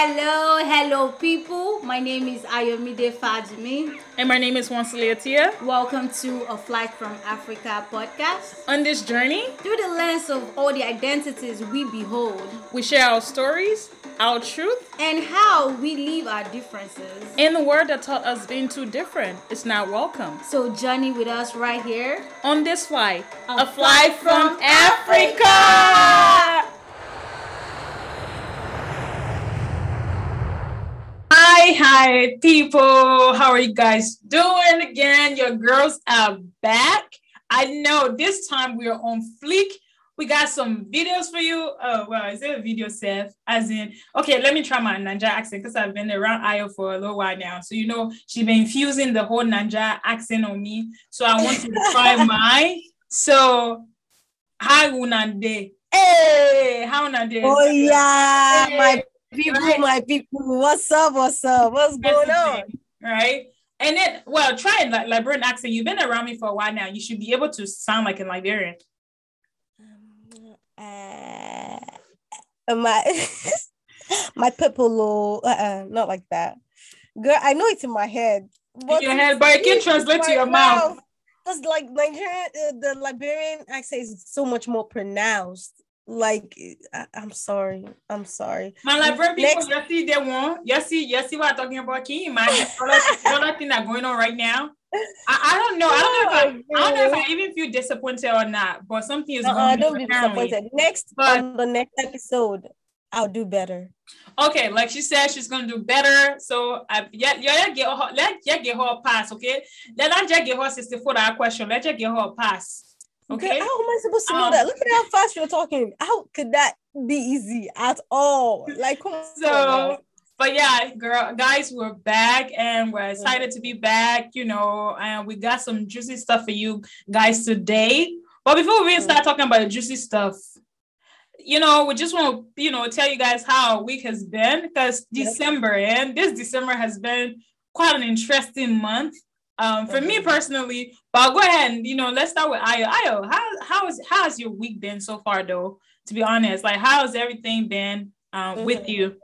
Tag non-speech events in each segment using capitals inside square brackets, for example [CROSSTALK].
Hello, hello, people. My name is Ayomide Fajimi. And my name is Wansile Atia. Welcome to a Flight from Africa podcast. On this journey, through the lens of all the identities we behold, we share our stories, our truth, and how we leave our differences. In the world that taught us being too different is not welcome. So journey with us right here on this flight, a, a flight, flight from, from Africa. Africa. Hi, people. How are you guys doing again? Your girls are back. I know this time we are on fleek. We got some videos for you. Oh, well, is it a video, Seth? As in, okay, let me try my Naija accent because I've been around Ayo for a little while now. So, you know, she's been infusing the whole Naija accent on me. So, I want to try [LAUGHS] mine. So, hi, Unande. Hey, how Unande? Oh, yeah, hey. my people, right? my people. What's up? What's up? What's going on? Right. And then, well, try it like Liberian accent. You've been around me for a while now. You should be able to sound like a Liberian. Um, uh, my [LAUGHS] my people, uh, uh, not like that. Girl, I know it's in my head. in your head, but it can translate to your mouth. mouth. Because like Nigerian, uh, the Liberian accent is so much more pronounced like I, am sorry i'm sorry my librarian people you see they want you see you see what i'm talking about can you imagine all that, all that thing that's going on right now I, I don't know. I don't know if I, I don't know if I even feel disappointed or not, but something is uh I don't be disappointed. Next but, on the next episode, I'll do better. Okay, like she said, she's gonna do better. So I yeah, yeah, get her let yeah get her a pass, okay? Let us just get her 64 that question. Let's just get her a pass. Okay. How am I supposed to know um, that? Look at how fast you're talking. How could that be easy at all? Like, [LAUGHS] so, on, but yeah, girl, guys, we're back and we're excited to be back, you know, and we got some juicy stuff for you guys today. But before we start talking about the juicy stuff, you know, we just want to, you know, tell you guys how our week has been because December and this December has been quite an interesting month. Um, for me personally, but I'll go ahead and you know, let's start with Ayo. Ayo, how how is how has your week been so far though? To be honest, like how has everything been um, mm-hmm. with you?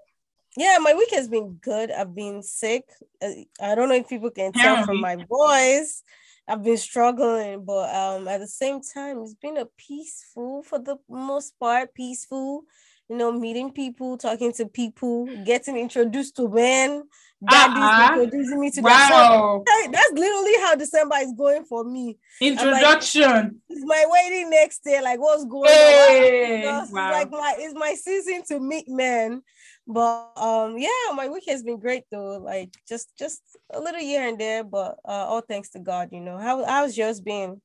Yeah, my week has been good. I've been sick. Uh, I don't know if people can tell from my voice. I've been struggling, but um, at the same time, it's been a peaceful for the most part, peaceful. You know, meeting people, talking to people, getting introduced to men, daddy's uh-huh. introducing me to wow. that. That's literally how December is going for me. Introduction. Like, it's my wedding next day. Like, what's going hey. on? Wow. It's like my it's my season to meet men. But um, yeah, my week has been great though. Like just just a little here and there, but uh, all thanks to God. You know how how's yours been?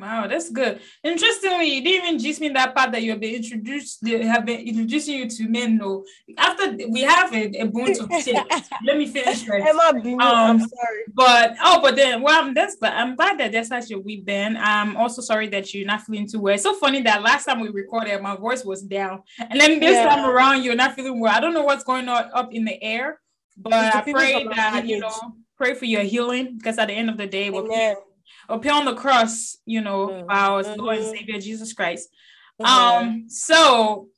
Wow, that's good. Interestingly, you didn't even just mean that part that you've been introduced, they have been introducing you to men. No, after we have a, a bunch of [LAUGHS] shit. Let me finish first. um, I'm sorry. But oh, but then well, that's but I'm glad that that's such a week been. I'm also sorry that you're not feeling too well. It's so funny that last time we recorded, my voice was down, and then this yeah. time around, you're not feeling well. I don't know what's going on up in the air, but I pray that you know, pray for your healing because at the end of the day, we're appear on the cross, you know, mm-hmm. our mm-hmm. Lord and Savior Jesus Christ. Mm-hmm. Um, so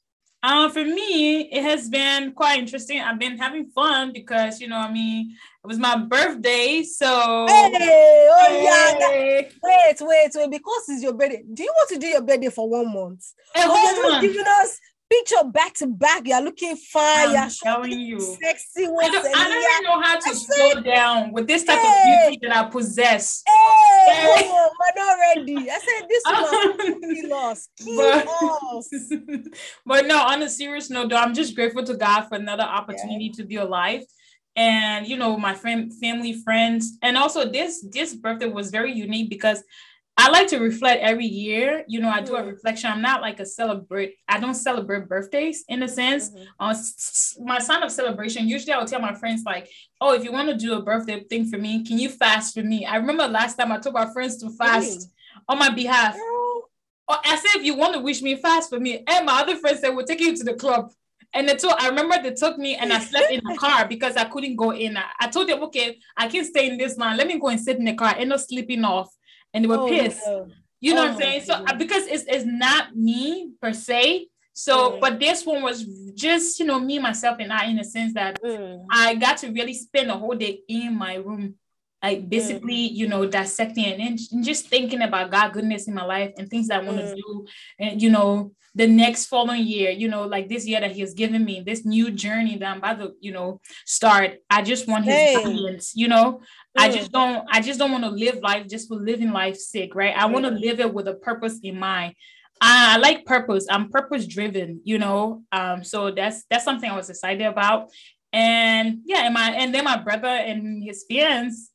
um, for me, it has been quite interesting. I've been having fun because you know, I mean, it was my birthday, so hey, oh hey. yeah. Wait, wait, wait. Because it's your birthday, do you want to do your birthday for one month? A whole oh, month. Giving us picture back to back. You're looking fine. I'm telling you, sexy. I don't, I don't even know how to I slow said, down with this type hey, of beauty that I possess. Hey, hey. Oh, we're not ready. I said this [LAUGHS] one he lost. but, [LAUGHS] but no, on a serious note, though, I'm just grateful to God for another opportunity yeah. to be alive and you know my friend family friends and also this this birthday was very unique because I like to reflect every year. You know, I do a mm-hmm. reflection. I'm not like a celebrate. I don't celebrate birthdays in a sense. Mm-hmm. Uh, my sign of celebration. Usually, I'll tell my friends like, "Oh, if you want to do a birthday thing for me, can you fast for me?" I remember last time I told my friends to fast mm-hmm. on my behalf. Oh, I said, "If you want to wish me, fast for me." And my other friends said, "We'll take you to the club." And they took, I remember they took me and I slept in the car because I couldn't go in. I, I told them, okay, I can't stay in this line. Let me go and sit in the car. I ended up sleeping off and they were oh, pissed. No. You know oh, what I'm saying? So uh, because it's it's not me per se, So, mm. but this one was just, you know, me, myself, and I, in a sense that mm. I got to really spend a whole day in my room, like basically, mm. you know, dissecting and, and, just thinking about God goodness in my life and things that I want to mm. do. And, you know, the next following year, you know, like this year that He has given me, this new journey that I'm about to, you know, start. I just want His hey. guidance, you know. I mm. just don't, I just don't want to live life just for living life sick, right? I want to live it with a purpose in mind. I like purpose. I'm purpose driven, you know. Um, so that's that's something I was excited about. And yeah, and my and then my brother and his fiance,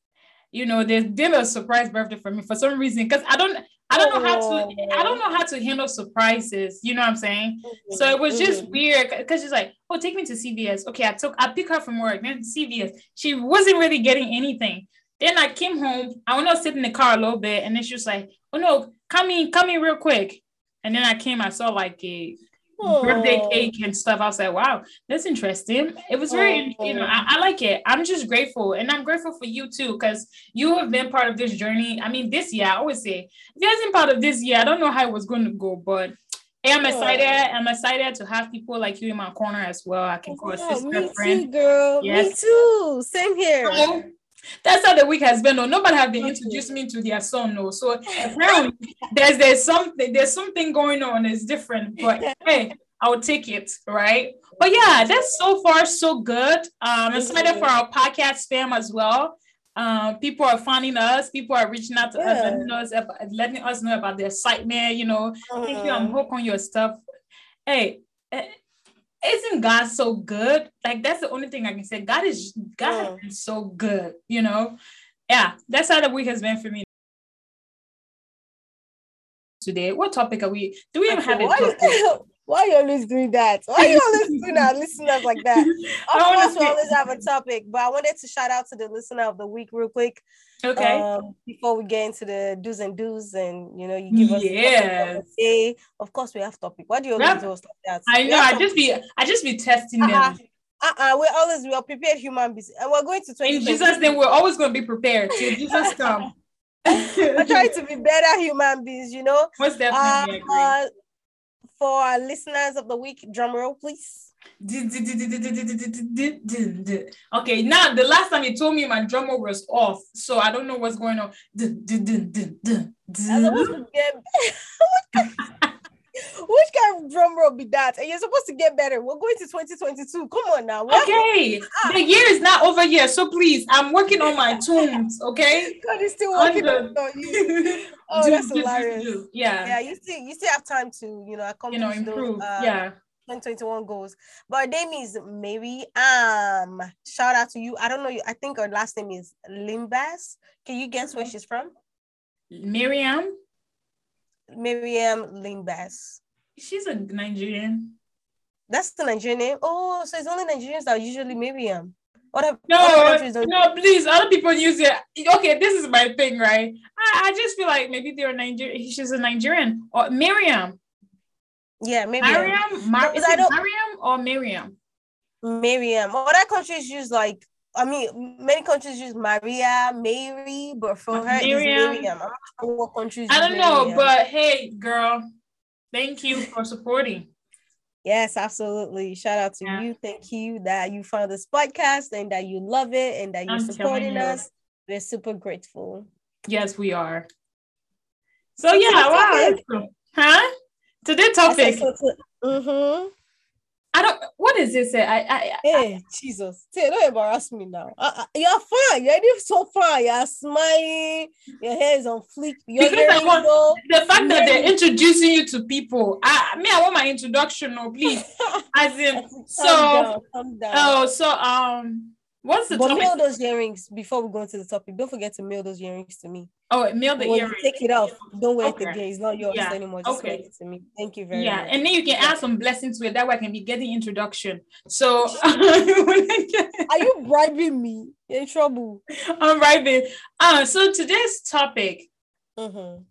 you know, they did a surprise birthday for me for some reason because I don't I don't know how to I don't know how to handle surprises. You know what I'm saying? So it was just mm-hmm. weird because she's like, "Oh, take me to CVS." Okay, I took I pick her from work. Then CVS. She wasn't really getting anything. Then I came home. I went to sit in the car a little bit, and then she was like, "Oh no, come in, come in real quick." And then I came, I saw like a Aww. birthday oh. cake and stuff. I was like, wow, that's interesting. It was very, Aww. you know, I, oh. I, like it. I'm just grateful. And I'm grateful for you too, because you have been part of this journey. I mean, this year, I always say, if you hasn't part of this year, I don't know how it was going to go, but Hey, I'm excited. I'm excited to have people like you in my corner as well. I can oh, call a sister, me friend. Too, girl. Yes. Me too. Same here. So, that's how the week has been. No, nobody have been introduced me to their son. No, so [LAUGHS] apparently there's there's something there's something going on. It's different, but [LAUGHS] hey, I'll take it, right? But yeah, that's so far so good. Um, excited for our podcast fam as well. Um, people are finding us. People are reaching out to yeah. us, letting us, letting us know about their excitement. You know, uh-huh. thank you. I'm uh-huh. hooked on your stuff. Hey, eh, isn't God so good? Like that's the only thing I can say. God is God yeah. has oh. been so good, you know. Yeah, that's how the week has been for me. Today, what topic are we? Do we even have a topic? [LAUGHS] Why are you always doing that? Why are you always doing our listeners like that? Of course, we always have a topic, but I wanted to shout out to the listener of the week real quick. Okay. Um, before we get into the do's and do's, and you know, you give us yes. Hey, of course we have topic. Why do you always do us like that? I know. I just be I just be testing uh-uh. them. Uh-uh, we're always we are prepared human beings, and we're going to 20. In Jesus' name, we're always going to be prepared till Jesus [LAUGHS] come. we're trying to be better human beings, you know. Most definitely uh, agree for our listeners of the week. Drum roll, please. Okay, now the last time you told me my drum roll was off, so I don't know what's going on. [LAUGHS] Which kind of drum roll be that? And you're supposed to get better. We're going to 2022. Come on now. okay. Ah. The year is not over yet. So please, I'm working on my tunes. Okay. God is still working on you. [LAUGHS] Oh, do, that's do, hilarious. Do, yeah. Yeah. You still you still have time to, you know, accomplish you know, improve. Those, uh, yeah. 2021 goals. But her name is Mary. Um, shout out to you. I don't know you. I think her last name is Limbas. Can you guess where she's from? Miriam. Miriam Limbas. She's a Nigerian. That's the Nigerian name. Oh, so it's only Nigerians that usually Miriam. What have, no, no, please. Other people use it. Okay, this is my thing, right? I, I just feel like maybe they're Nigerian. She's a Nigerian or Miriam. Yeah, maybe Miriam. Mar- is it Miriam or Miriam? Miriam. Other countries use like I mean, many countries use Maria, Mary, but for her Miriam. it's Miriam. I'm not sure what countries. I don't know, but hey, girl, thank you for supporting. Yes, absolutely. Shout out to yeah. you. Thank you that you found this podcast and that you love it and that you're I'm supporting us. We're super grateful. Yes, we are. So yeah, wow. Huh? Today topic. So to, mm-hmm. I don't. What does it say? I. I. Hey, I, Jesus! Say, don't embarrass me now. Uh, you're fine. You're so fine. You're smiling. Your hair is on fleek. You're because I want, the fact that they're introducing you to people. I me, I want my introduction. No, please. [LAUGHS] As in, so. Down, calm down. Oh, so um. What's the but topic? mail those earrings before we go into the topic. Don't forget to mail those earrings to me. Oh, mail the when earrings. take it off. Don't wear okay. it again. It's not yours yeah. anymore. Just okay. it to me. Thank you very yeah. much. Yeah, and then you can add some blessings to it. That way I can be getting introduction. So [LAUGHS] are you bribing me? You're in trouble. I'm bribing. Uh, so today's topic. Mm-hmm.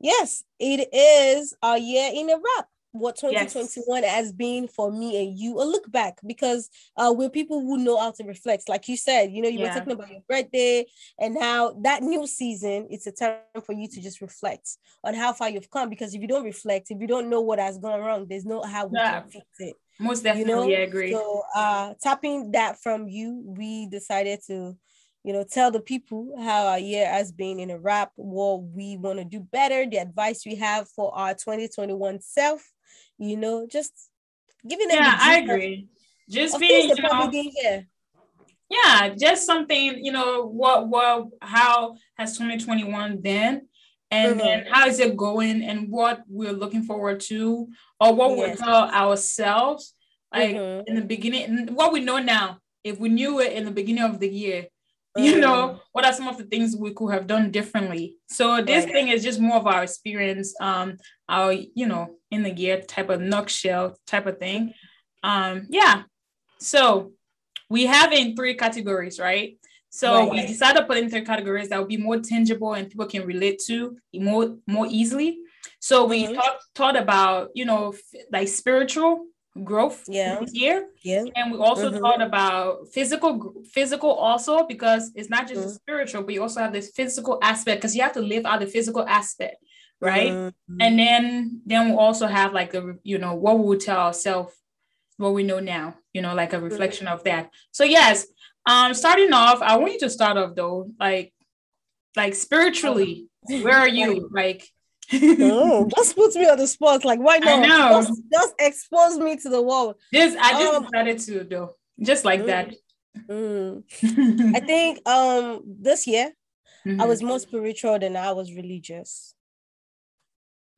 Yes, it is a year in a wrap. What 2021 yes. has been for me and you a look back because uh we're people who know how to reflect like you said you know you yeah. were talking about your birthday and now that new season it's a time for you to just reflect on how far you've come because if you don't reflect if you don't know what has gone wrong there's no how we yeah. can fix it most definitely you know? yeah, I agree so uh tapping that from you we decided to you know, tell the people how our year has been in a wrap, what we want to do better, the advice we have for our 2021 self, you know, just giving them. Yeah, I agree. Just being, you know, yeah, just something, you know, what, what, how has 2021 been? And mm-hmm. then how is it going and what we're looking forward to or what yes. we tell ourselves like mm-hmm. in the beginning, what we know now, if we knew it in the beginning of the year, you know mm. what are some of the things we could have done differently so this right. thing is just more of our experience um our you know in the gear type of nutshell type of thing um yeah so we have in three categories right so right. we decided to put in three categories that would be more tangible and people can relate to more more easily so we mm-hmm. talked thought about you know like spiritual growth yeah here. yeah and we also mm-hmm. thought about physical physical also because it's not just mm-hmm. spiritual but you also have this physical aspect because you have to live out the physical aspect right mm-hmm. and then then we also have like the you know what we would tell ourselves what we know now you know like a mm-hmm. reflection of that so yes um starting off i want you to start off though like like spiritually [LAUGHS] where are you like oh, [LAUGHS] just put me on the spot. Like, why not? Just, just, expose me to the world. This I just um, decided to do just like mm, that. Mm. I think um this year [LAUGHS] mm-hmm. I was more spiritual than I was religious.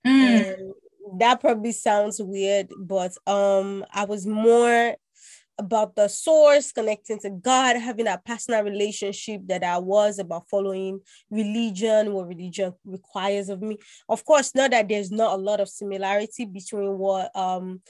Mm. that probably sounds weird, but um I was more about the source, connecting to God, having a personal relationship that I was about following religion, what religion requires of me. Of course, not that there's not a lot of similarity between what um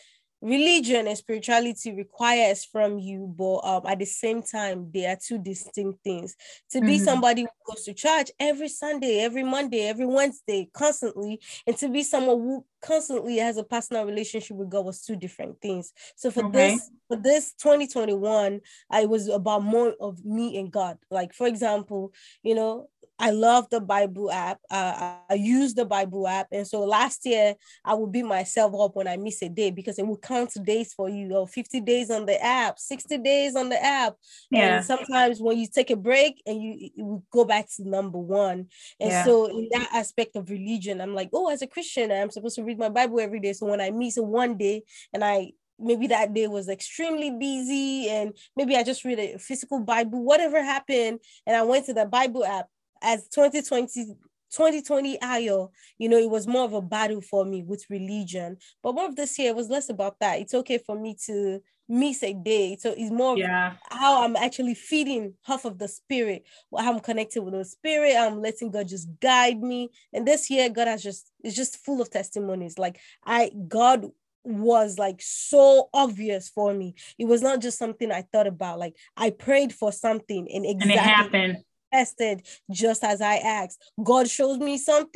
religion and spirituality requires from you, but um, at the same time, they are two distinct things. To be mm-hmm. somebody who goes to church every Sunday, every Monday, every Wednesday, constantly, and to be someone who constantly has a personal relationship with God was two different things. So for okay. this, for this 2021, I was about more of me and God. Like, for example, you know, I love the Bible app. Uh, I use the Bible app. And so last year, I would beat myself up when I miss a day because it will count days for you, or 50 days on the app, 60 days on the app. Yeah. And sometimes when you take a break and you, you go back to number one. And yeah. so in that aspect of religion, I'm like, oh, as a Christian, I'm supposed to read my Bible every day. So when I miss one day and I maybe that day was extremely busy and maybe I just read a physical Bible, whatever happened, and I went to the Bible app as 2020 2020 Ayo, you know, it was more of a battle for me with religion. But more of this year, it was less about that. It's okay for me to miss a day. So it's more yeah. how I'm actually feeding half of the spirit, how I'm connected with the spirit. I'm letting God just guide me. And this year, God has just it's just full of testimonies. Like I God was like so obvious for me. It was not just something I thought about. Like I prayed for something and exactly and it happened manifested just as I asked. God showed me something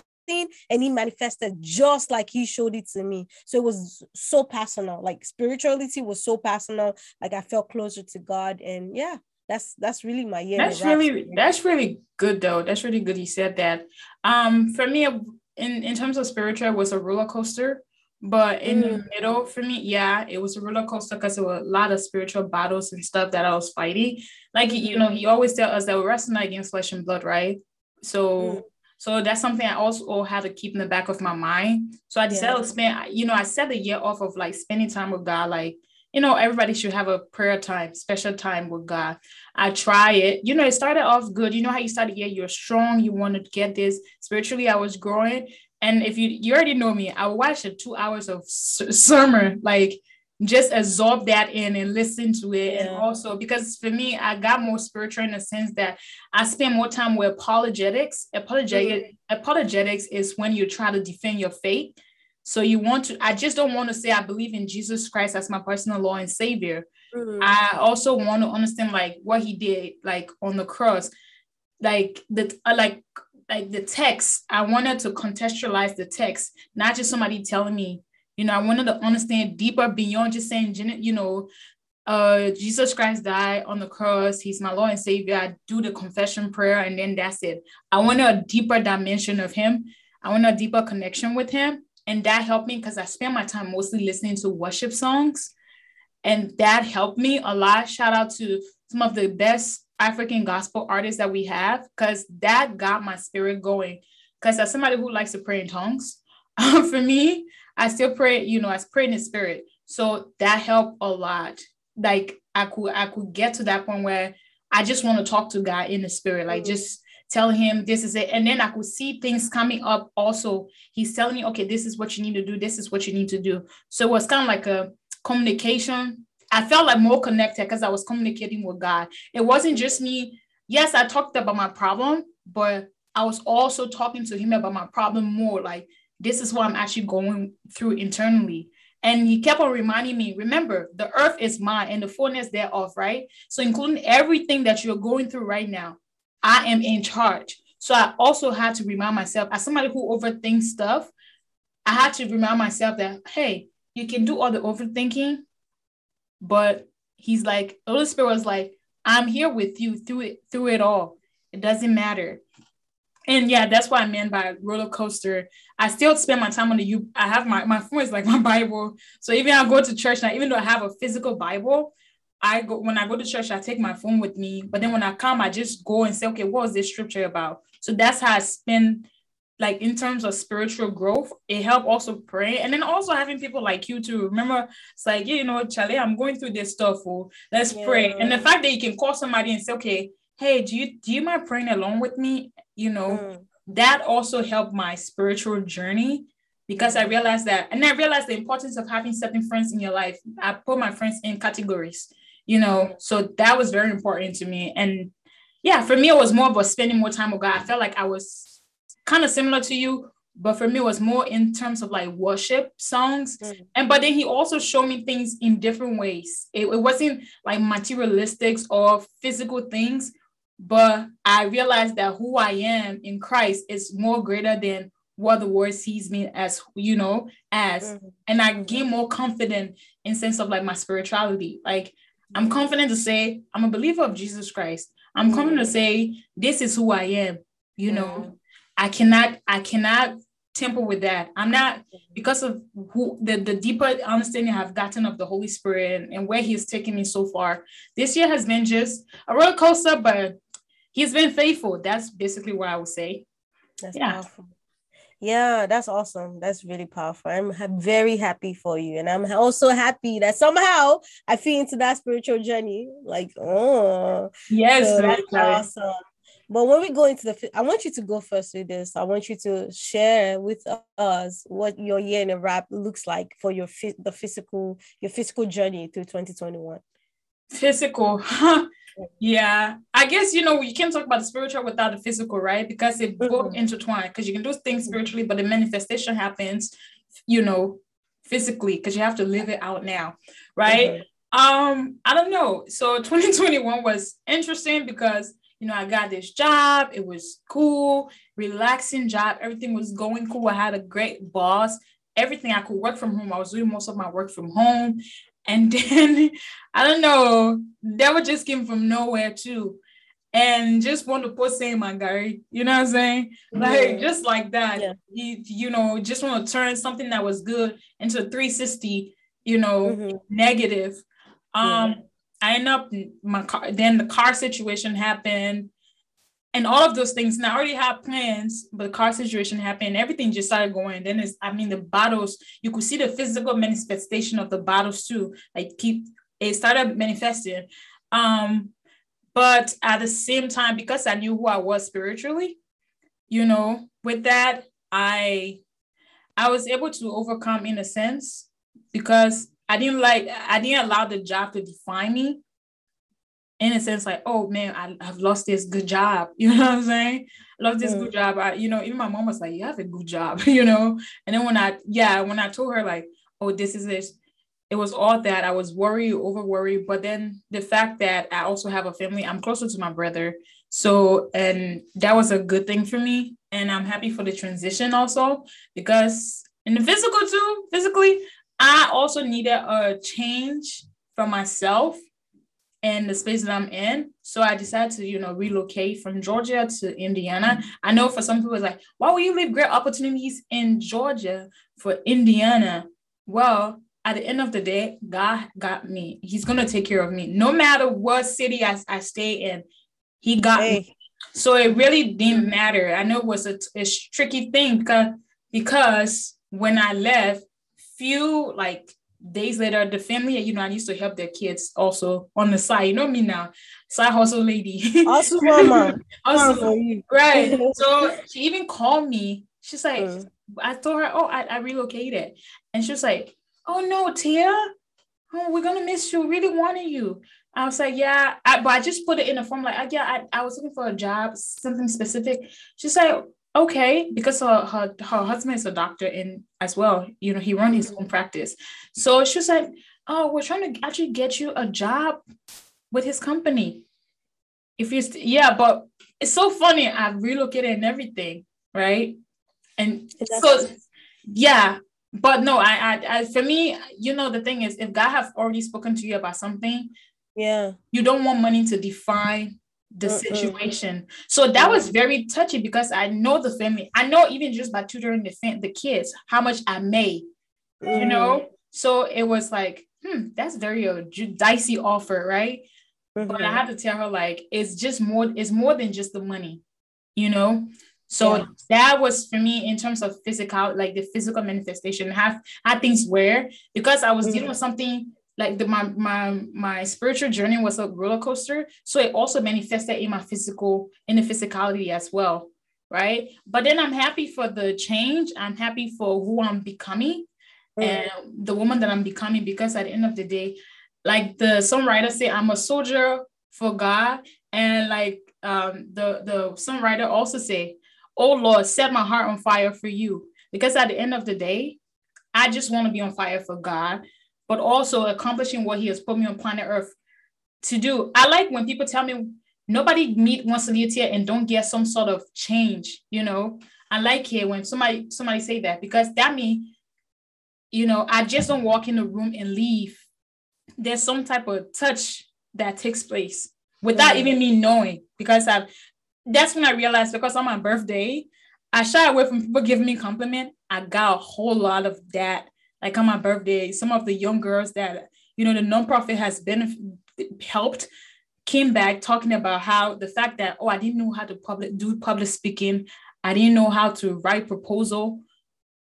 and he manifested just like he showed it to me. So it was so personal. Like spirituality was so personal. Like I felt closer to God. And yeah, that's that's really my year. That's really that's really good though. That's really good. You said that. Um, for me, in in terms of spiritual, it was a roller coaster. But in mm. the middle, for me, yeah, it was a roller coaster because there were a lot of spiritual battles and stuff that I was fighting. Like you know, he always tell us that we're wrestling against flesh and blood, right? So mm. so that's something I also had to keep in the back of my mind. So I decided yeah. to spend, you know, I set the year off of like spending time with God, like you know, everybody should have a prayer time, special time with God. I try it. You know, it started off good. You know how you started, yeah, you're strong, you want to get this. Spiritually, I was growing. And if you you already know me, I watch a two hours of sermon, like just absorb that in and listen to it. Yeah. And also because for me, I got more spiritual in the sense that I spend more time with apologetics. Apologetic mm-hmm. apologetics is when you try to defend your faith. So you want to, I just don't want to say I believe in Jesus Christ as my personal Lord and Savior. Mm-hmm. I also want to understand like what he did, like on the cross, like the uh, like like the text, I wanted to contextualize the text, not just somebody telling me, You know, I wanted to understand deeper beyond just saying, you know, uh, Jesus Christ died on the cross. He's my Lord and Savior. I do the confession prayer, and then that's it. I want a deeper dimension of Him. I want a deeper connection with Him, and that helped me because I spend my time mostly listening to worship songs, and that helped me a lot. Shout out to some of the best African gospel artists that we have, because that got my spirit going. Because as somebody who likes to pray in tongues, [LAUGHS] for me, I still pray. You know, I pray in the spirit, so that helped a lot like I could I could get to that point where I just want to talk to God in the spirit, like mm-hmm. just tell him this is it. And then I could see things coming up also. He's telling me, okay, this is what you need to do, this is what you need to do. So it was kind of like a communication. I felt like more connected because I was communicating with God. It wasn't just me. Yes, I talked about my problem, but I was also talking to him about my problem more. Like, this is what I'm actually going through internally. And he kept on reminding me, remember, the earth is mine and the fullness thereof, right? So, including everything that you're going through right now, I am in charge. So, I also had to remind myself, as somebody who overthinks stuff, I had to remind myself that, hey, you can do all the overthinking, but he's like, Holy Spirit was like, I'm here with you through it, through it all. It doesn't matter. And yeah, that's what I meant by roller coaster. I still spend my time on the U. I have my my phone is like [LAUGHS] my Bible. So even I go to church now, even though I have a physical Bible, I go when I go to church, I take my phone with me. But then when I come, I just go and say, okay, what was this scripture about? So that's how I spend like in terms of spiritual growth, it helped also pray. And then also having people like you to remember, it's like, yeah, you know, Charlie, I'm going through this stuff. Oh, let's yeah. pray. And the fact that you can call somebody and say, okay, hey, do you do you mind praying along with me? You know, mm. that also helped my spiritual journey because I realized that, and I realized the importance of having certain friends in your life. I put my friends in categories, you know, mm. so that was very important to me. And yeah, for me, it was more about spending more time with God. I felt like I was kind of similar to you, but for me it was more in terms of like worship songs mm. and but then he also showed me things in different ways it, it wasn't like materialistics or physical things but I realized that who I am in Christ is more greater than what the world sees me as, you know, as. Mm-hmm. And I gain more confident in sense of like my spirituality. Like I'm mm-hmm. confident to say I'm a believer of Jesus Christ. I'm mm-hmm. confident to say this is who I am. You know, mm-hmm. I cannot, I cannot temper with that. I'm not because of who the, the deeper understanding I've gotten of the Holy Spirit and, and where He's taken me so far. This year has been just a roller coaster, but he's been faithful. That's basically what I would say. That's yeah. powerful. Yeah, that's awesome. That's really powerful. I'm ha- very happy for you. And I'm also happy that somehow I feel into that spiritual journey. Like, oh, yes, so that's awesome. But when we go into the, I want you to go first with this. I want you to share with us what your year in a rap looks like for your the physical, your physical journey through 2021. Physical, [LAUGHS] yeah, I guess you know you can't talk about the spiritual without the physical, right? Because it mm-hmm. both intertwine. Because you can do things spiritually, but the manifestation happens, you know, physically. Because you have to live it out now, right? Mm-hmm. Um, I don't know. So 2021 was interesting because you know I got this job. It was cool, relaxing job. Everything was going cool. I had a great boss. Everything I could work from home. I was doing most of my work from home. And [LAUGHS] then I don't know, devil just came from nowhere too. And just want to put saying my guy, you know what I'm saying? Like yeah. just like that. Yeah. He, you know, just want to turn something that was good into 360, you know, mm-hmm. negative. Um, yeah. I end up my car, then the car situation happened and all of those things. Now I already had plans, but the car situation happened. Everything just started going. Then it's, I mean, the battles. You could see the physical manifestation of the battles too. Like keep it started manifesting. Um, but at the same time, because I knew who I was spiritually, you know, with that, I I was able to overcome in a sense because I didn't like I didn't allow the job to define me in a sense like oh man I, have lost this good job. [LAUGHS] You know what i'm saying? I love this mm. good job. I, you know even my mom was like you have a good job [LAUGHS] you know? And then when i yeah when i told her like oh this is this it was all that. I was worried over worried but then the fact that i also have a family i'm closer to my brother. So and that was a good thing for me. And i'm happy for the transition also because in the physical too, physically, I also needed a change for myself and the space that I'm in. So I decided to, you know, relocate from Georgia to Indiana. I know for some people it's like, why would you leave great opportunities in Georgia for Indiana? Well, at the end of the day, God got me. He's gonna take care of me. No matter what city I, I stay in, he got hey. me. So it really didn't matter. I know it was a, a tricky thing because because when I left, few like days later, the family, you know, I used to help their kids also on the side. You know me now, side hustle lady. Awesome, [LAUGHS] mama. awesome. right. [LAUGHS] So she even called me. She's like, mm. I told her, oh, I, I relocated. And she was like, oh no, Tia, oh, we're gonna miss you. Really wanted you. I was like, yeah, I, but I just put it in a form like, yeah, I, I was looking for a job, something specific. She's like, okay, because her, her, her husband is a doctor in as well. You know, he runs his own practice. So she was like, oh, we're trying to actually get you a job with his company. If you, st- yeah, but it's so funny. I've relocated and everything, right? And so, yeah, but no, I, I, I, for me, you know, the thing is, if God have already spoken to you about something, yeah, you don't want money to define the Mm-mm. situation. So that was very touchy because I know the family. I know even just by tutoring the fam- the kids how much I made, mm. you know. So it was like, hmm, that's very a dicey offer, right? Mm-hmm. But I mm-hmm. had to tell her like it's just more. It's more than just the money, you know. So yeah. that was for me in terms of physical, like the physical manifestation. Have had things where because I was mm-hmm. dealing with something like the my my my spiritual journey was a roller coaster. So it also manifested in my physical in the physicality as well right? But then i'm happy for the change. I'm happy for who i'm becoming mm. and the woman that i'm becoming because at the end of the day like the songwriter say i'm a soldier for god. And like um the the songwriter also say oh lord set my heart on fire for you. Because at the end of the day i just want to be on fire for god but also accomplishing what he has put me on planet Earth to do. I like when people tell me nobody meet once a year and don't get some sort of change, you know. I like it when somebody somebody say that because that means, you know, I just don't walk in the room and leave. There's some type of touch that takes place without mm-hmm. even me knowing because I that's when I realized because on my birthday, I shy away from people giving me compliment. I got a whole lot of that like on my birthday, some of the young girls that, you know, the nonprofit has been helped came back talking about how the fact that, oh, I didn't know how to public do public speaking. I didn't know how to write proposal.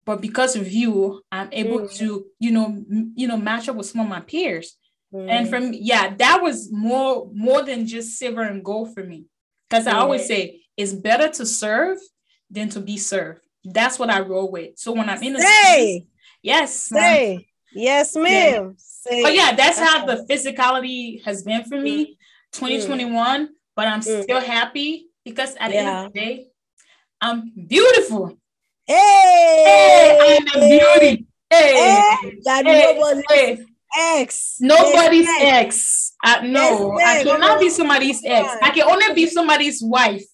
But because of you, I'm able mm. to, you know, m- you know, match up with some of my peers. Mm. And from yeah, that was more more than just silver and gold for me. Because I mm. always say it's better to serve than to be served. That's what I roll with. So when I'm in a hey. Yes. Say. Yes, ma'am. Yeah. But yeah, that's how the physicality has been for me, mm. 2021. Mm. But I'm mm. still happy because at the end of the day, I'm beautiful. Hey, hey I'm a beauty. Hey, hey, that hey, nobody's hey. ex. Nobody's ex. ex. Uh, no, I cannot be somebody's ex. I can only be somebody's wife.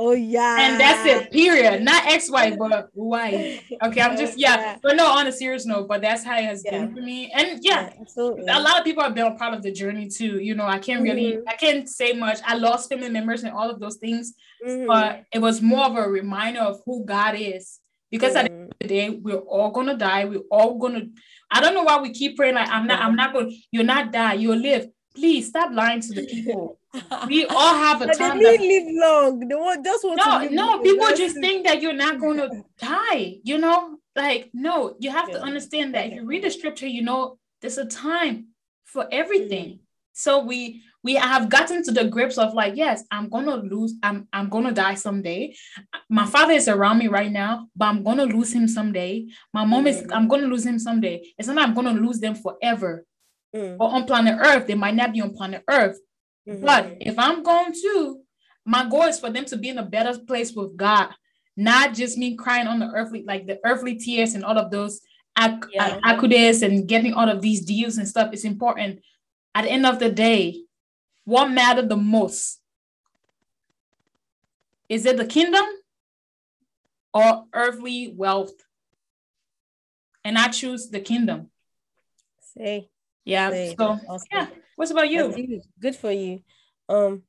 Oh yeah. And that's it, period. Not ex-wife, but wife. [LAUGHS] Okay, I'm just yeah. yeah. But no, on a serious note, but that's how it has yeah. been for me. And yeah, yeah, absolutely. A lot of people have been a part of the journey too. You know, I can't really mm-hmm. I can't say much. I lost family members and all of those things, mm-hmm. but it was more of a reminder of who God is. Because mm-hmm. at the end of the day, we're all gonna die. We're all gonna. I don't know why we keep praying like I'm not. I'm not going. You're not die. You'll live. Please stop lying to the people. We all have a but time. They that... live long. They want just want no, no. People just think that you're not going to die. You know, like no. You have yeah. to understand that if you read the scripture, you know there's a time for everything. Mm. So we we have gotten to the grips of like, yes, I'm gonna lose. I'm I'm gonna die someday. My father is around me right now, but I'm gonna lose him someday. My mom is. I'm gonna lose him someday. It's not. I'm gonna lose them forever mm. or on planet Earth. They might not be on planet Earth. Mm-hmm. But if I'm going to, my goal is for them to be in a better place with God, not just me crying on the earthly, like the earthly tears and all of those ac- yeah. accudes and getting all of these deals and stuff. It's important. At the end of the day, what mattered the most? Is it the kingdom or earthly wealth? and I choose the kingdom. Say. Yeah. Say. So awesome. yeah. What's about you? Good for you. Um,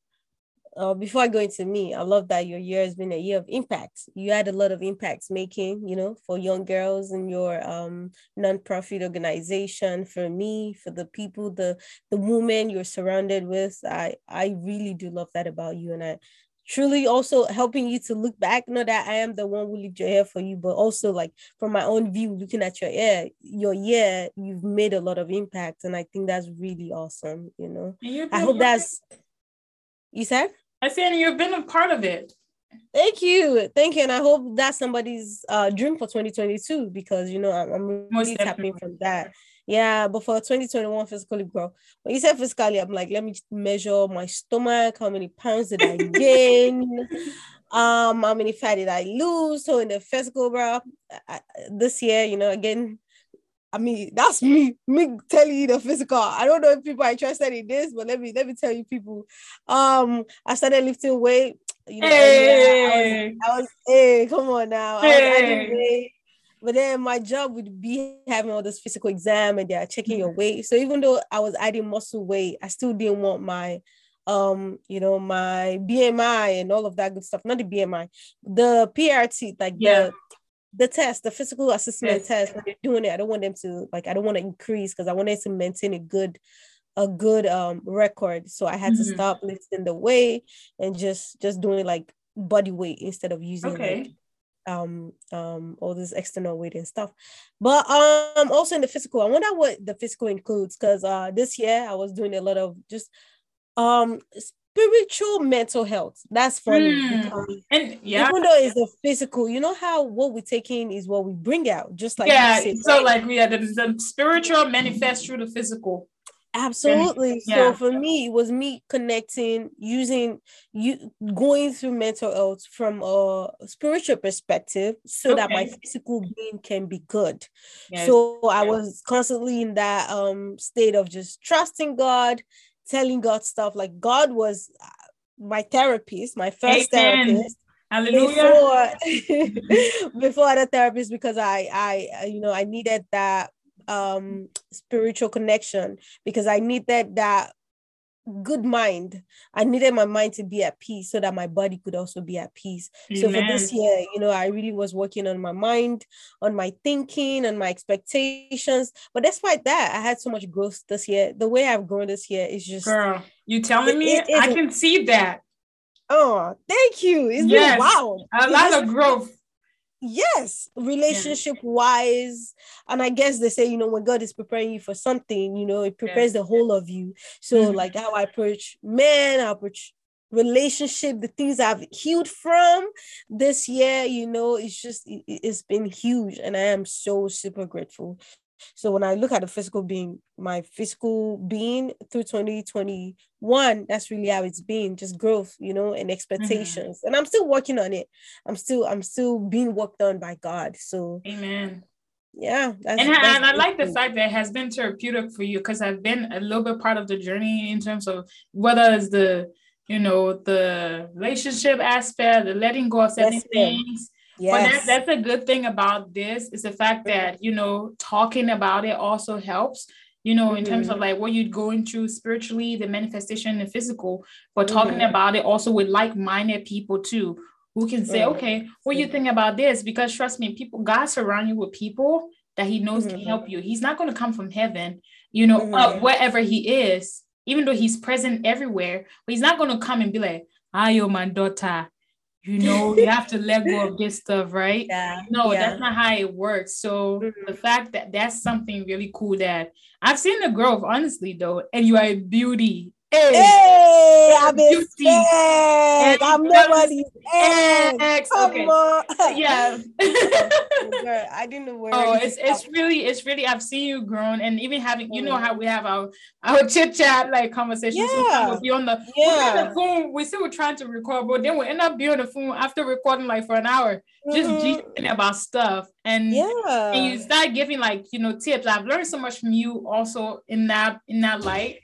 uh, before I go into me, I love that your year has been a year of impact. You had a lot of impacts making, you know, for young girls in your um nonprofit organization. For me, for the people, the the women you're surrounded with, I I really do love that about you, and I truly also helping you to look back. Not that I am the one who lived your hair for you, but also like from my own view, looking at your hair, your year, you've made a lot of impact, and I think that's really awesome. You know, I hope that's. You said. I said you've been a part of it. Thank you, thank you, and I hope that's somebody's uh, dream for 2022 because you know I'm, I'm really tapping from that. Yeah, but for 2021 physically grow. When you said physically, I'm like, let me measure my stomach. How many pounds did I [LAUGHS] gain? um, how many fat did I lose? So in the physical, bro, I, this year, you know, again, I mean, that's me, me telling you the physical. I don't know if people are interested in this, but let me let me tell you, people. Um, I started lifting weight. You know, hey. I, was, I was, hey, come on now. Hey. But then my job would be having all this physical exam and they're checking your weight. So even though I was adding muscle weight, I still didn't want my um, you know, my BMI and all of that good stuff. Not the BMI, the PRT, like yeah. the the test, the physical assessment yes. test, when they're doing it, I don't want them to like I don't want to increase because I wanted to maintain a good a good um record. So I had mm-hmm. to stop lifting the weight and just just doing like body weight instead of using okay. like um um all this external weight and stuff. But um also in the physical i wonder what the physical includes because uh this year i was doing a lot of just um spiritual mental health. That's funny. Mm. and yeah. even though it's the physical you know how what we take in is what we bring out just like yeah so like we are the, the spiritual manifests through the physical Absolutely. Yeah. So for me, it was me connecting, using you going through mental health from a spiritual perspective so okay. that my physical being can be good. Yes. So I was constantly in that um state of just trusting God, telling God stuff. Like God was uh, my therapist, my first Amen. therapist. Hallelujah. Before, [LAUGHS] [LAUGHS] before other therapist, because I, I, you know, I needed that um spiritual connection because I needed that good mind. I needed my mind to be at peace so that my body could also be at peace. Amen. So for this year, you know, I really was working on my mind, on my thinking, on my expectations. But despite that, I had so much growth this year. The way I've grown this year is just girl. You telling it, me it, I can see that. Oh, thank you. It's yes, been wow. A lot of growth yes relationship wise and i guess they say you know when god is preparing you for something you know it prepares the whole of you. So mm-hmm. like how i approach men i approach relationship the things i've healed from this year you know it's just it, it's been huge and i am so super grateful so when I look at the physical being, my physical being through 2021, that's really how it's been, just growth, you know, and expectations. Mm-hmm. And I'm still working on it. I'm still, I'm still being worked on by God. So Amen. Yeah. That's, and, that's and I like the fact that it has been therapeutic for you because I've been a little bit part of the journey in terms of whether it's the you know the relationship aspect, the letting go of certain yes, things Yes. But that, that's a good thing about this is the fact that, you know, talking about it also helps, you know, in mm-hmm. terms of mm-hmm. like what you're going through spiritually, the manifestation, the physical, but talking mm-hmm. about it also with like-minded people too, who can say, mm-hmm. okay, what do you think about this? Because trust me, people, God surround you with people that he knows can help mm-hmm. you. He's not going to come from heaven, you know, uh, mm-hmm. wherever he is, even though he's present everywhere, but he's not going to come and be like, Ayo, my daughter, you know you have to let go of this [LAUGHS] stuff right yeah no yeah. that's not how it works so mm-hmm. the fact that that's something really cool that i've seen the growth honestly though and you are a beauty Hey, hey I'm expect. I'm nobody's ex. Come okay. on. [LAUGHS] Yeah. I didn't know where. Oh, it's it's really it's really I've seen you grown and even having you know how we have our our chit chat like conversations. Yeah. We'll be on the yeah. on the phone. We still were trying to record, but then we end up being on the phone after recording like for an hour, just mm-hmm. about stuff. And yeah, and you start giving like you know tips. I've learned so much from you also in that in that light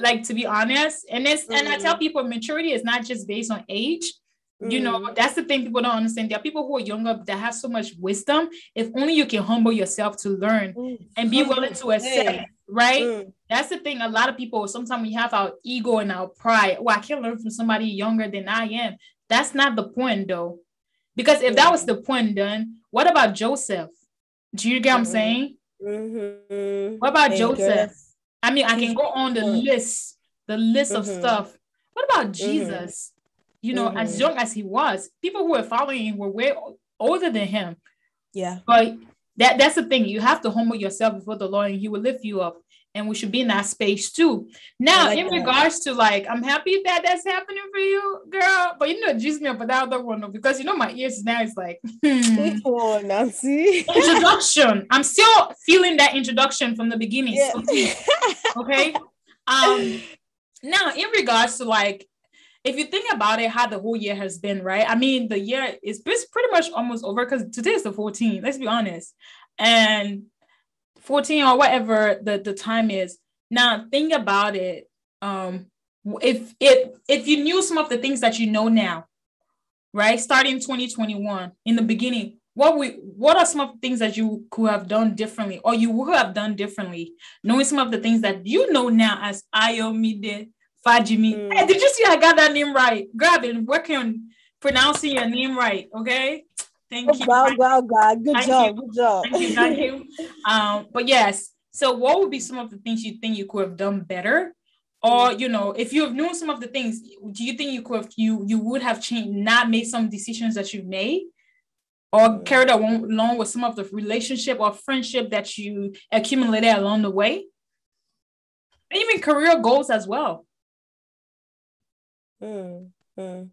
like to be honest and it's mm-hmm. and i tell mm-hmm. people maturity is not just based on age You know, mm. that's the thing people don't understand. There are people who are younger that have so much wisdom. If only you can humble yourself to learn mm. and be willing to accept, right? Mm. That's the thing. A lot of people, sometimes we have our ego and our pride. Well, I can't learn from somebody younger than I am. That's not the point, though. Because if that was the point, then what about Joseph? Do you get what I'm mm-hmm. saying? Mm-hmm. What about Joseph? I mean, I can go on the list, the list mm-hmm. of stuff. What about mm-hmm. Jesus? You know, as mm-hmm. young as he was, people who were following him were way older than him. Yeah. But that that's the thing. You have to humble yourself before the Lord, and He will lift you up and we should be in that space too. Now, like in that. regards to like, I'm happy that that's happening for you, girl. But you know, just me up that other one because you know my ears now is like, hmm. [LAUGHS] oh, Nancy. introduction. I'm still feeling that introduction from the beginning. Yeah. okay. Um. Now, in regards to like, if you think about it, how the whole year has been, right? I mean, the year is pretty much almost over because today is the 14th. Let's be honest. And 14 or whatever the, the time is. Now think about it. Um, if if if you knew some of the things that you know now, right? Starting 2021 in the beginning, what we what are some of the things that you could have done differently or you would have done differently, knowing some of the things that you know now as Ayomide Fajimi. Mm. Hey, did you see I got that name right? Grab it, working on pronouncing your name right, okay? Thank oh, you. Wow, wow, God. Good thank job. You. Good job. Thank you, thank you. [LAUGHS] Um, but yes, so what would be some of the things you think you could have done better? Or you know, if you have known some of the things, do you think you could have you you would have changed, not made some decisions that you made? Or carried along with some of the relationship or friendship that you accumulated along the way? even career goals as well. Mm, mm.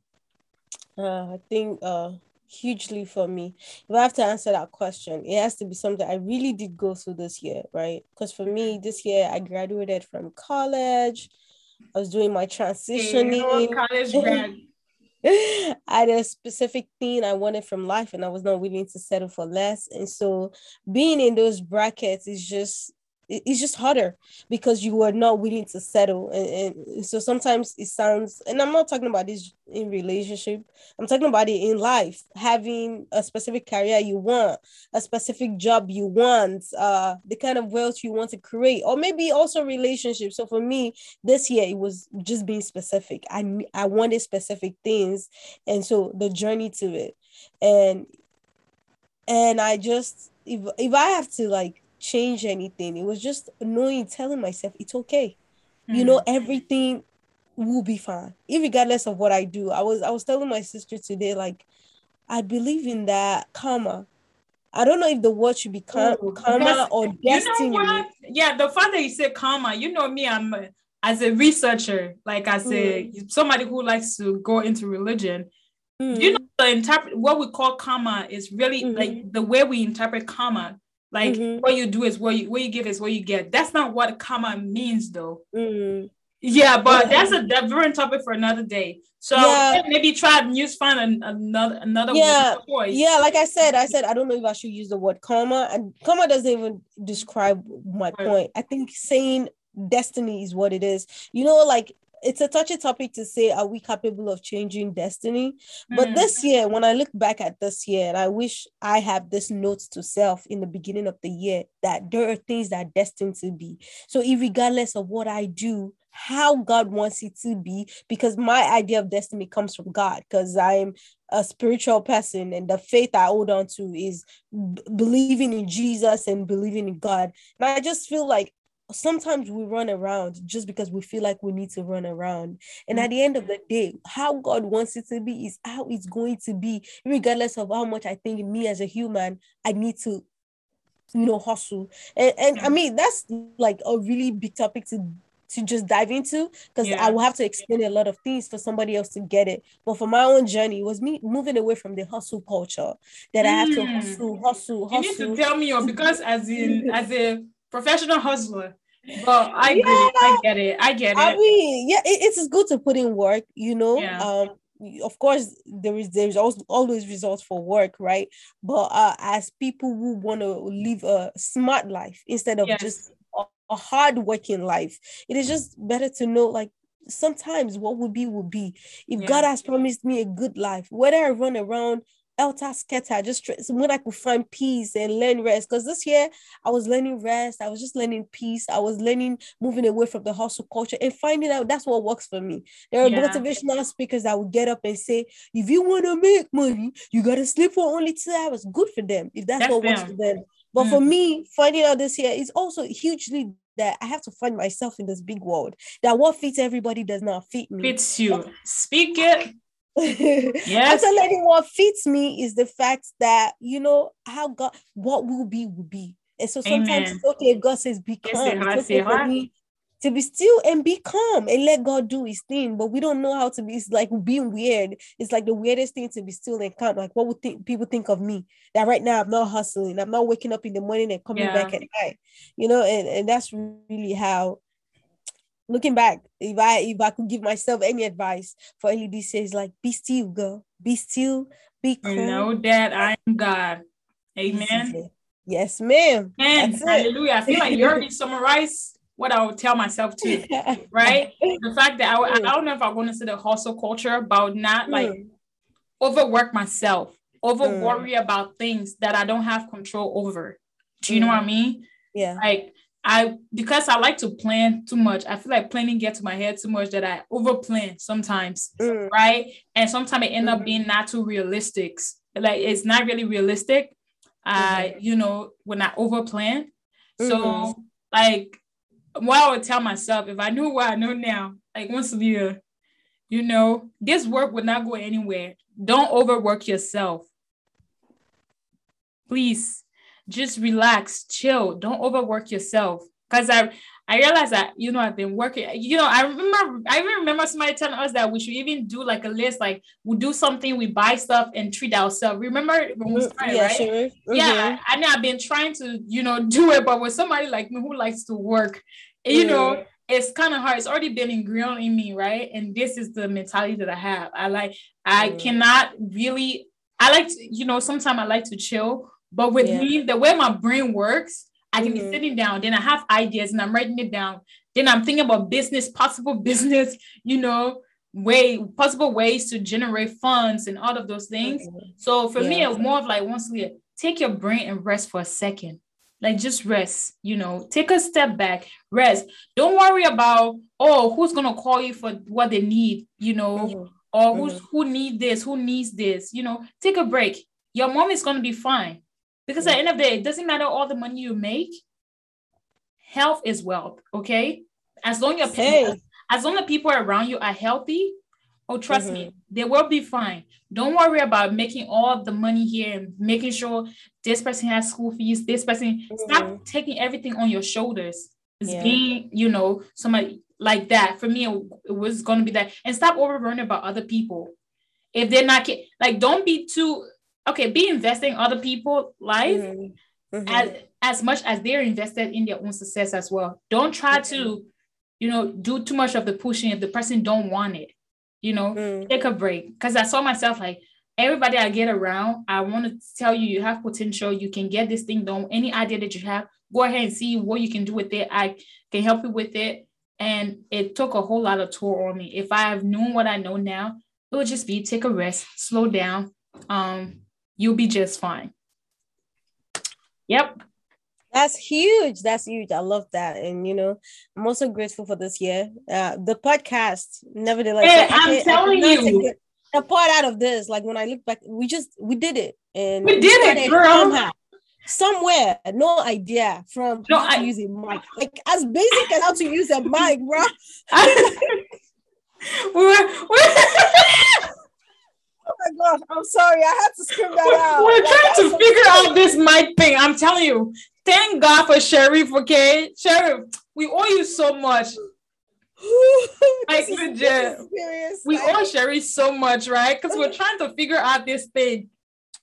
Uh, I think uh, hugely for me. If I have to answer that question, it has to be something I really did go through this year, right? Because for me, this year I graduated from college. I was doing my transitioning. Hey, college [LAUGHS] grad. I had a specific thing I wanted from life, and I was not willing to settle for less. And so, being in those brackets is just it's just harder because you are not willing to settle. And, and, so sometimes it sounds and i'm not talking about this in relationship. I'm talking about it in life. Having a specific career you want a specific job you want uh the kind of wealth you want to create or maybe also relationships so for me this year it was just being specific. I i wanted specific things. And so the journey to it. And and i just if if i have to like change anything. It was just annoying telling myself it's okay. Mm. You know, hmm. everything will be fine, regardless of what I do. I was I was telling my sister today, like, I believe in that karma. I don't know if the word should be karma, Ooh, karma or destiny. You know yeah, the fact that you said karma, you know me, I'm as a researcher, like as a mm. somebody who likes to go into religion. Mm. You know, the interpret what we call karma is really mm-hmm. like the way we interpret karma like mm-hmm. what you do is what you what you give is what you get. That's not what karma means though. Mm-hmm. Yeah, but that's a different topic for another day. So yeah. maybe try and use find an, another another yeah. Yeah, like I said, I said I don't know if I should use the word karma, and karma doesn't even describe my point. I think saying destiny is what it is. You know, like it's a touchy topic to say are we capable of changing destiny? But mm. this year when i look back at this year and i wish i have this note to self in the beginning of the year that there are things that are destined to be. So regardless of what i do how god wants it to be because my idea of destiny comes from god because i'm a spiritual person and the faith i hold on to is b- believing in jesus and believing in god. And i just feel like sometimes we run around just because we feel like we need to run around. And at the end of the day, how God wants it to be is how it's going to be, regardless of how much I think me as a human, I need to, you know, hustle. And, and I mean, that's like a really big topic to to just dive into because yeah. I will have to explain a lot of things for somebody else to get it. But for my own journey, it was me moving away from the hustle culture that mm. I have to hustle, hustle, hustle. You need to tell me, or because as in [LAUGHS] as a professional hustler, well, I yeah. it. I get it. I get it. I mean, yeah, it, it's good to put in work, you know. Yeah. Um, of course, there is there's always always results for work, right? But uh, as people who want to live a smart life instead of yes. just a, a hard working life, it is just better to know like sometimes what will be will be. If yeah. God has promised me a good life, whether I run around Elta Scatter, just when I could find peace and learn rest. Because this year I was learning rest, I was just learning peace, I was learning moving away from the hustle culture and finding out that's what works for me. There are yeah. motivational speakers that will get up and say, if you want to make money, you gotta sleep for only two hours. Good for them if that's, that's what them. works for them. But mm. for me, finding out this year is also hugely that I have to find myself in this big world. That what fits everybody does not fit me. Fits you. Speak it. Yes. Letting what fits me is the fact that you know how God what will be will be. And so sometimes Amen. it's okay God says become. Yes, it's okay for me to be still and be calm and let God do his thing. But we don't know how to be. It's like being weird. It's like the weirdest thing to be still and calm. Like what would think people think of me? That right now I'm not hustling. I'm not waking up in the morning and coming yeah. back at night. You know, and, and that's really how looking back, if I if I could give myself any advice for LED says like be still, girl. Be still, be calm. know that I am God. Amen. Yes, ma'am. And hallelujah. I feel like you already [LAUGHS] summarized what I would tell myself too, [LAUGHS] right? the fact that I, I don't know if I want to say the hustle culture about not like mm. overwork myself, over mm. worry about things that I don't have control over. Do you mm. know what I mean? Yeah. Like I because I like to plan too much. I feel like planning gets to my head too much that I overplan sometimes, mm. right? And sometimes it end up mm-hmm. being not too realistic. Like it's not really realistic. I, mm-hmm. you know, when I over plan. So mm-hmm. like what I would tell myself if I knew what I know now, like once a year, you know, this work would not go anywhere. Don't overwork yourself. Please just relax, chill. Don't overwork yourself. Because I I realized that you know I've been working. You know, I remember I even remember somebody telling us that we should even do like a list, like we do something, we buy stuff and treat ourselves. Remember when we mm-hmm. started, yeah, right? Sure. Mm-hmm. Yeah, I, I know I've been trying to you know do it, but with somebody like me who likes to work, you know, it's kind of hard. It's already been ingrained in me, right? And this is the mentality that I have. I like, I mm. cannot really, I like to, you know, sometimes I like to chill, but with yeah. me, the way my brain works, I can mm-hmm. be sitting down, then I have ideas and I'm writing it down. Then I'm thinking about business, possible [LAUGHS] business, you know, way possible ways to generate funds and all of those things. Mm-hmm. So for yeah. me, it's more of like once we take your brain and rest for a second like just rest you know take a step back rest don't worry about oh who's gonna call you for what they need you know mm-hmm. or who's mm-hmm. who need this who needs this you know take a break your mom is gonna be fine because at the end of the day it doesn't matter all the money you make health is wealth okay as long as hey. as long as people around you are healthy Oh, trust mm-hmm. me, they will be fine. Don't worry about making all the money here and making sure this person has school fees, this person. Mm-hmm. Stop taking everything on your shoulders. It's yeah. being, you know, somebody like that. For me, it, was going to be that. And stop overrunning about other people. If they're not, like, don't be too, okay, be investing other people' life mm-hmm. mm-hmm. as, as much as they're invested in their own success as well. Don't try to, you know, do too much of the pushing if the person don't want it you know, mm. take a break. Because I saw myself like everybody I get around, I want to tell you, you have potential. You can get this thing done. Any idea that you have, go ahead and see what you can do with it. I can help you with it. And it took a whole lot of toll on me. If I have known what I know now, it would just be take a rest, slow down. Um, you'll be just fine. Yep. That's huge. That's huge. I love that. And you know, I'm also grateful for this year. Uh the podcast, nevertheless. Hey, I, I'm telling you a part out of this. Like when I look back, we just we did it. And we did it, girl. Somehow, somewhere, no idea from no, how I, to use a mic. Like as basic as how to use a mic, bro. [LAUGHS] we [LAUGHS] were, Oh [LAUGHS] my gosh, I'm sorry. I had to scream that out. We're like, trying to figure out this mic thing. I'm telling you, Thank God for Sheriff, okay? Sheriff, we owe you so much. [LAUGHS] like legit. We owe Sherry so much, right? Because we're trying to figure out this thing.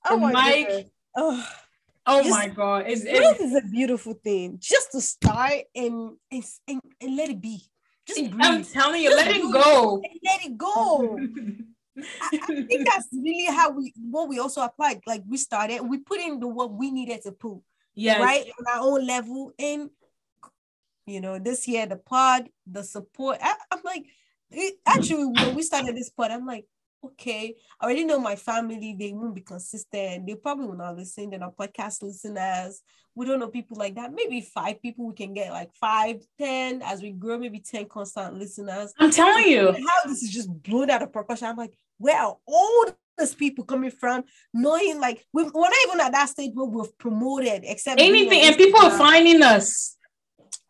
Oh my Mike. Oh, oh my god. It's, it's, is a beautiful thing. Just to start and and, and, and let it be. Just breathe. I'm telling you, Just let it go. let it go. [LAUGHS] I, I, think that's really how we what we also applied. Like we started, we put in the work we needed to put yes. right on our own level. And you know, this year the pod, the support, I, I'm like, it, actually when we started this pod, I'm like, okay, I already know my family, they won't be consistent. They probably will not listen. They're not podcast listeners. We don't know people like that. Maybe five people we can get like five, ten as we grow, maybe 10 constant listeners. I'm telling you. How this is just blown out of proportion. I'm like, where are all these people coming from? Knowing like we, we're not even at that stage where we've promoted except anything, and people are finding us.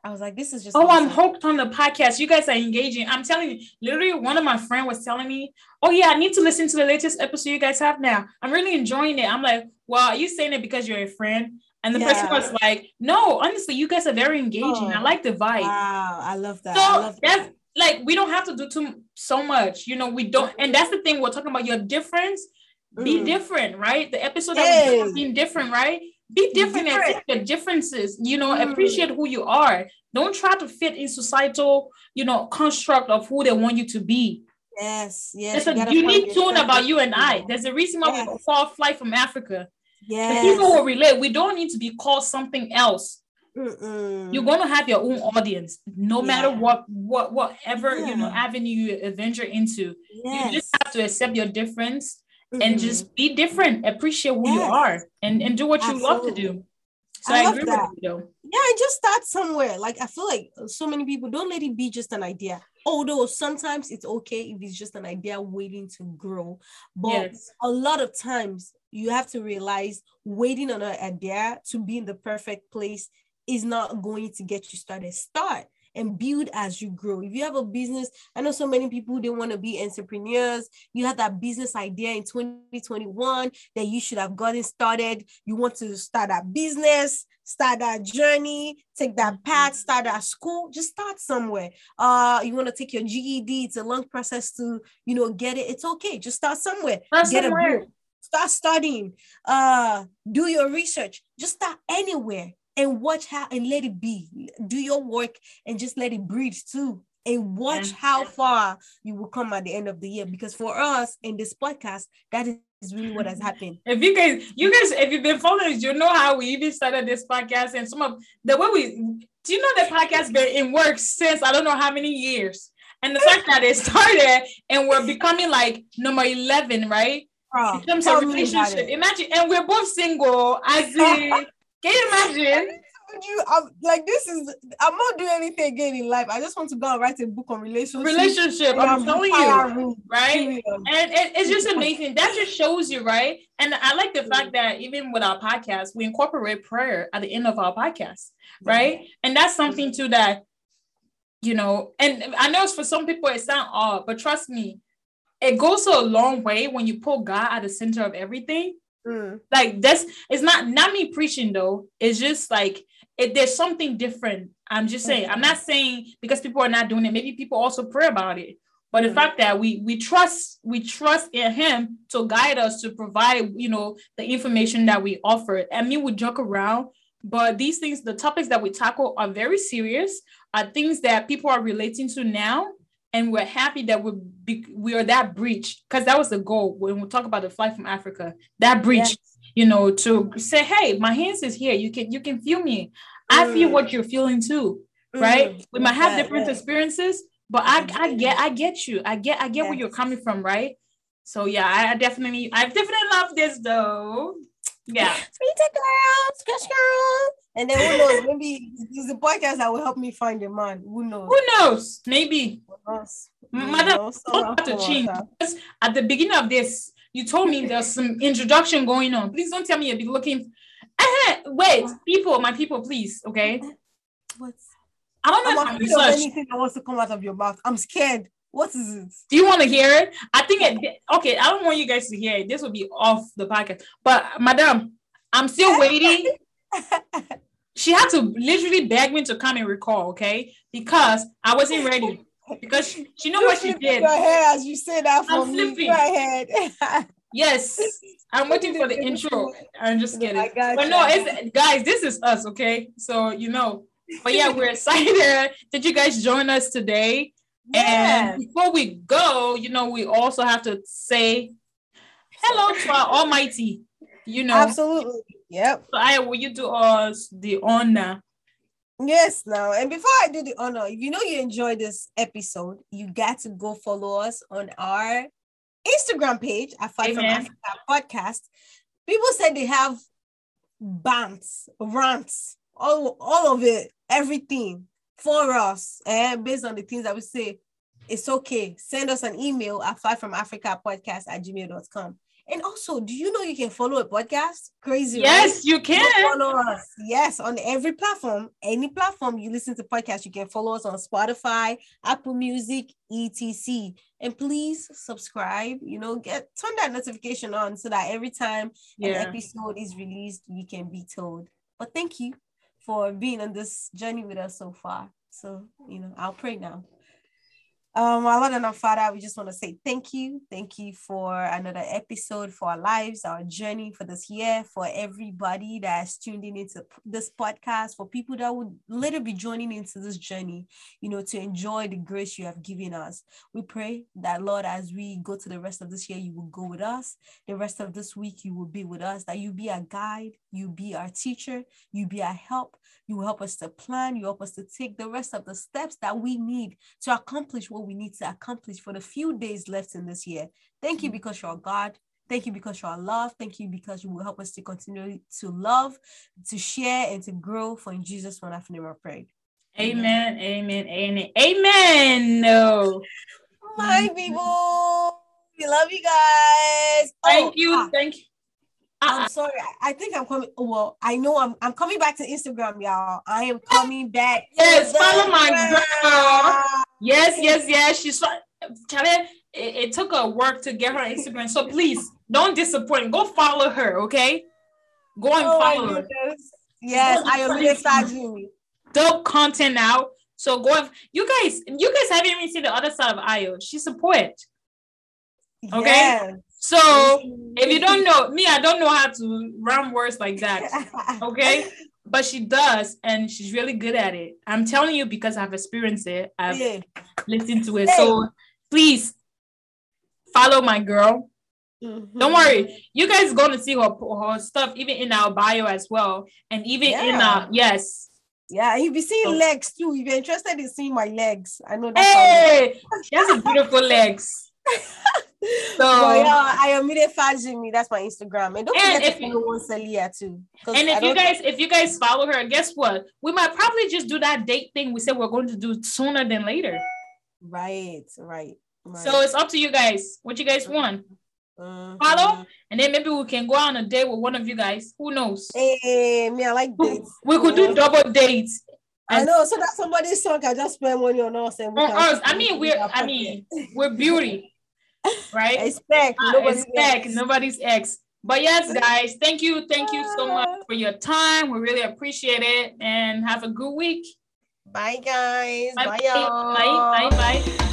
I was like, this is just. Oh, I'm hooked on the podcast. You guys are engaging. I'm telling you, literally, one of my friend was telling me, "Oh yeah, I need to listen to the latest episode you guys have now. I'm really enjoying it." I'm like, "Well, are you saying it because you're a friend?" And the yeah. person was like, "No, honestly, you guys are very engaging. Oh, I like the vibe. Wow, I love that. So love that's that. like we don't have to do too so much. You know, we don't. And that's the thing we're talking about. Your difference. Be mm. different, right? The episode that we're being different, right? Be different, different. the differences you know mm. appreciate who you are don't try to fit in societal you know construct of who they want you to be yes yes there's a unique tune about you and i there's a reason why yes. we fall flight from africa yeah people will relate we don't need to be called something else Mm-mm. you're going to have your own audience no yeah. matter what what whatever yeah. you know avenue you venture into yes. you just have to accept your difference mm-hmm. and just be different, appreciate who yes. you are, and, and do what you love to do. So I, I agree that. with you though. Yeah, and just start somewhere. Like I feel like so many people don't let it be just an idea. Although sometimes it's okay if it's just an idea waiting to grow. But yes. a lot of times you have to realize waiting on an idea to be in the perfect place is not going to get you started. Start and build as you grow. If you have a business, I know so many people they want to be entrepreneurs. You have that business idea in 2021 that you should have gotten started. You want to start that business, start that journey, take that mm-hmm. path, start that school, just start somewhere. Uh, you want to take your GED, it's a long process to, you know, get it. It's okay. Just start somewhere. Start get somewhere. a book. Start studying. Uh, do your research. Just start anywhere and watch how and let it be. Do your work and just let it breathe too. And watch how far you will come at the end of the year. Because for us in this podcast, that is really what has [LAUGHS] happened. If you guys, you guys, if you've been following us, you know how we even started this podcast and some of the way we do you know the podcast been in work since I don't know how many years. And the fact that it started and we're becoming like number 11, right? Oh, in terms of relationship. Imagine, and we're both single, as in [LAUGHS] can you imagine? You, I'm like this is I'm not doing anything again in life. I just want to go and write a book on relationship. Relationship, I'm telling you, right? And, and it's just [LAUGHS] amazing. That just shows you, right? And I like the fact mm. that even with our podcast, we incorporate prayer at the end of our podcast, right? And that's mm. something too that you know, and I know for some people it sounds odd, but trust me, it goes a long way when you put God at the center of everything Mm. Like that's it's not not me preaching though. It's just like it, there's something different. I'm just saying. I'm not saying because people are not doing it. Maybe people also pray about it. But the mm. fact that we we trust we trust in Him to guide us to provide you know the information that we offer. I mean, we joke around, but these things, the topics that we tackle, are very serious. Are things that people are relating to now and we're happy that we be, we are that breach because that was the goal when we talk about the flight from Africa. That breach, yes. you know, to say, "Hey, my hands is here. You can you can feel me. Mm. I feel mm. what you're feeling too, mm. right? We might have different experiences, but I I get I get you. I get I get yes. where you're coming from, right? So yeah, I, I definitely I definitely love this though. Yeah. [LAUGHS] Sweet girl, sketch girl. And then who knows? Maybe it's a podcast that will help me find a man. Who knows? Who knows? Maybe. Who knows? Madam, about to change. At the beginning of this, you told me there's some introduction going on. Please don't tell me you'll be looking. Uh, wait, people, my people, please, okay? What? I don't know I'm if I'm anything that wants to come out of your mouth. I'm scared. What is it? Do you want to hear it? I think it. Okay, I don't want you guys to hear it. This will be off the podcast. But, madam, I'm still [LAUGHS] waiting. [LAUGHS] she had to literally beg me to come and recall, okay? Because I wasn't ready. Because she, she know you what she did. Your hair as you say that for I'm me. Go ahead. [LAUGHS] yes, I'm waiting for the intro. I'm just kidding. But no, it's guys, this is us, okay? So you know. But yeah, we're [LAUGHS] excited that you guys join us today. And before we go, you know, we also have to say hello to our Almighty. You know, absolutely. Yep. So I will you do us the honor Yes, now. And before I do the honor, if you know you enjoy this episode, you got to go follow us on our Instagram page at Flight from Africa podcast. People said they have bants, rants, all, all of it, everything for us, and based on the things that we say, it's okay. Send us an email at Flight from Africa podcast at gmail.com. And also, do you know you can follow a podcast? Crazy, yes, right? you can follow us. Yes, on every platform, any platform you listen to podcasts, you can follow us on Spotify, Apple Music, etc. And please subscribe. You know, get turn that notification on so that every time yeah. an episode is released, you can be told. But thank you for being on this journey with us so far. So, you know, I'll pray now. Um, our Lord and our Father, we just want to say thank you. Thank you for another episode for our lives, our journey for this year, for everybody that's tuned in into this podcast, for people that would later be joining into this journey, you know, to enjoy the grace you have given us. We pray that, Lord, as we go to the rest of this year, you will go with us. The rest of this week, you will be with us, that you be our guide, you be our teacher, you be our help, you help us to plan, you help us to take the rest of the steps that we need to accomplish what we need to accomplish for the few days left in this year. Thank you mm. because you're God. Thank you because you're love. Thank you because you will help us to continue to love, to share, and to grow. For in Jesus' wonderful name I pray. Amen. Amen. Amen. Amen. No. My people. We love you guys. Thank oh, you. Ah. Thank you. I'm sorry. I, think I'm coming. Well, I know I'm I'm coming back to Instagram, y'all. I am coming back. Yes, follow my girl. Yes, yes, yes. She's Charlie. It, it took her work to get her Instagram. So please don't disappoint. Go follow her, okay? Go and oh follow her. Yes, I am really Dope content now. So go and, you guys, you guys haven't even seen the other side of Ayo. She's a poet. Okay. Yes. So if you don't know me, I don't know how to rhyme words like that. [LAUGHS] Okay. but she does, and she's really good at it. I'm telling you because I've experienced it. I've yeah. listened to it. Hey. So please follow my girl. Mm-hmm. Don't worry, you guys going to see her her stuff even in our bio as well, and even yeah. in our yes. Yeah, you'll be seeing legs too. If you're interested in seeing my legs, I know that. Hey, she has a beautiful legs. [LAUGHS] So [LAUGHS] yeah, I am Mide Fajimi. That's my Instagram. And don't and forget to follow Celia too. And if you guys if you guys follow her, guess what? We might probably just do that date thing we said we're going to do sooner than later. Right, right. right. So it's up to you guys. What you guys want. Mm-hmm. Follow, and then maybe we can go on a date with one of you guys. Who knows? Hey, me, I like [LAUGHS] dates. We could do double dates. I know, so that somebody's song can just spend money on us. And on us. I mean, we're I mean, we're beauty right? Expect uh, nobody's expect ex. nobody's ex. But yes, guys, thank you, thank you so much for your time. We really appreciate it, and have a good week. Bye, guys. Bye, bye y'all. Bye, bye, bye.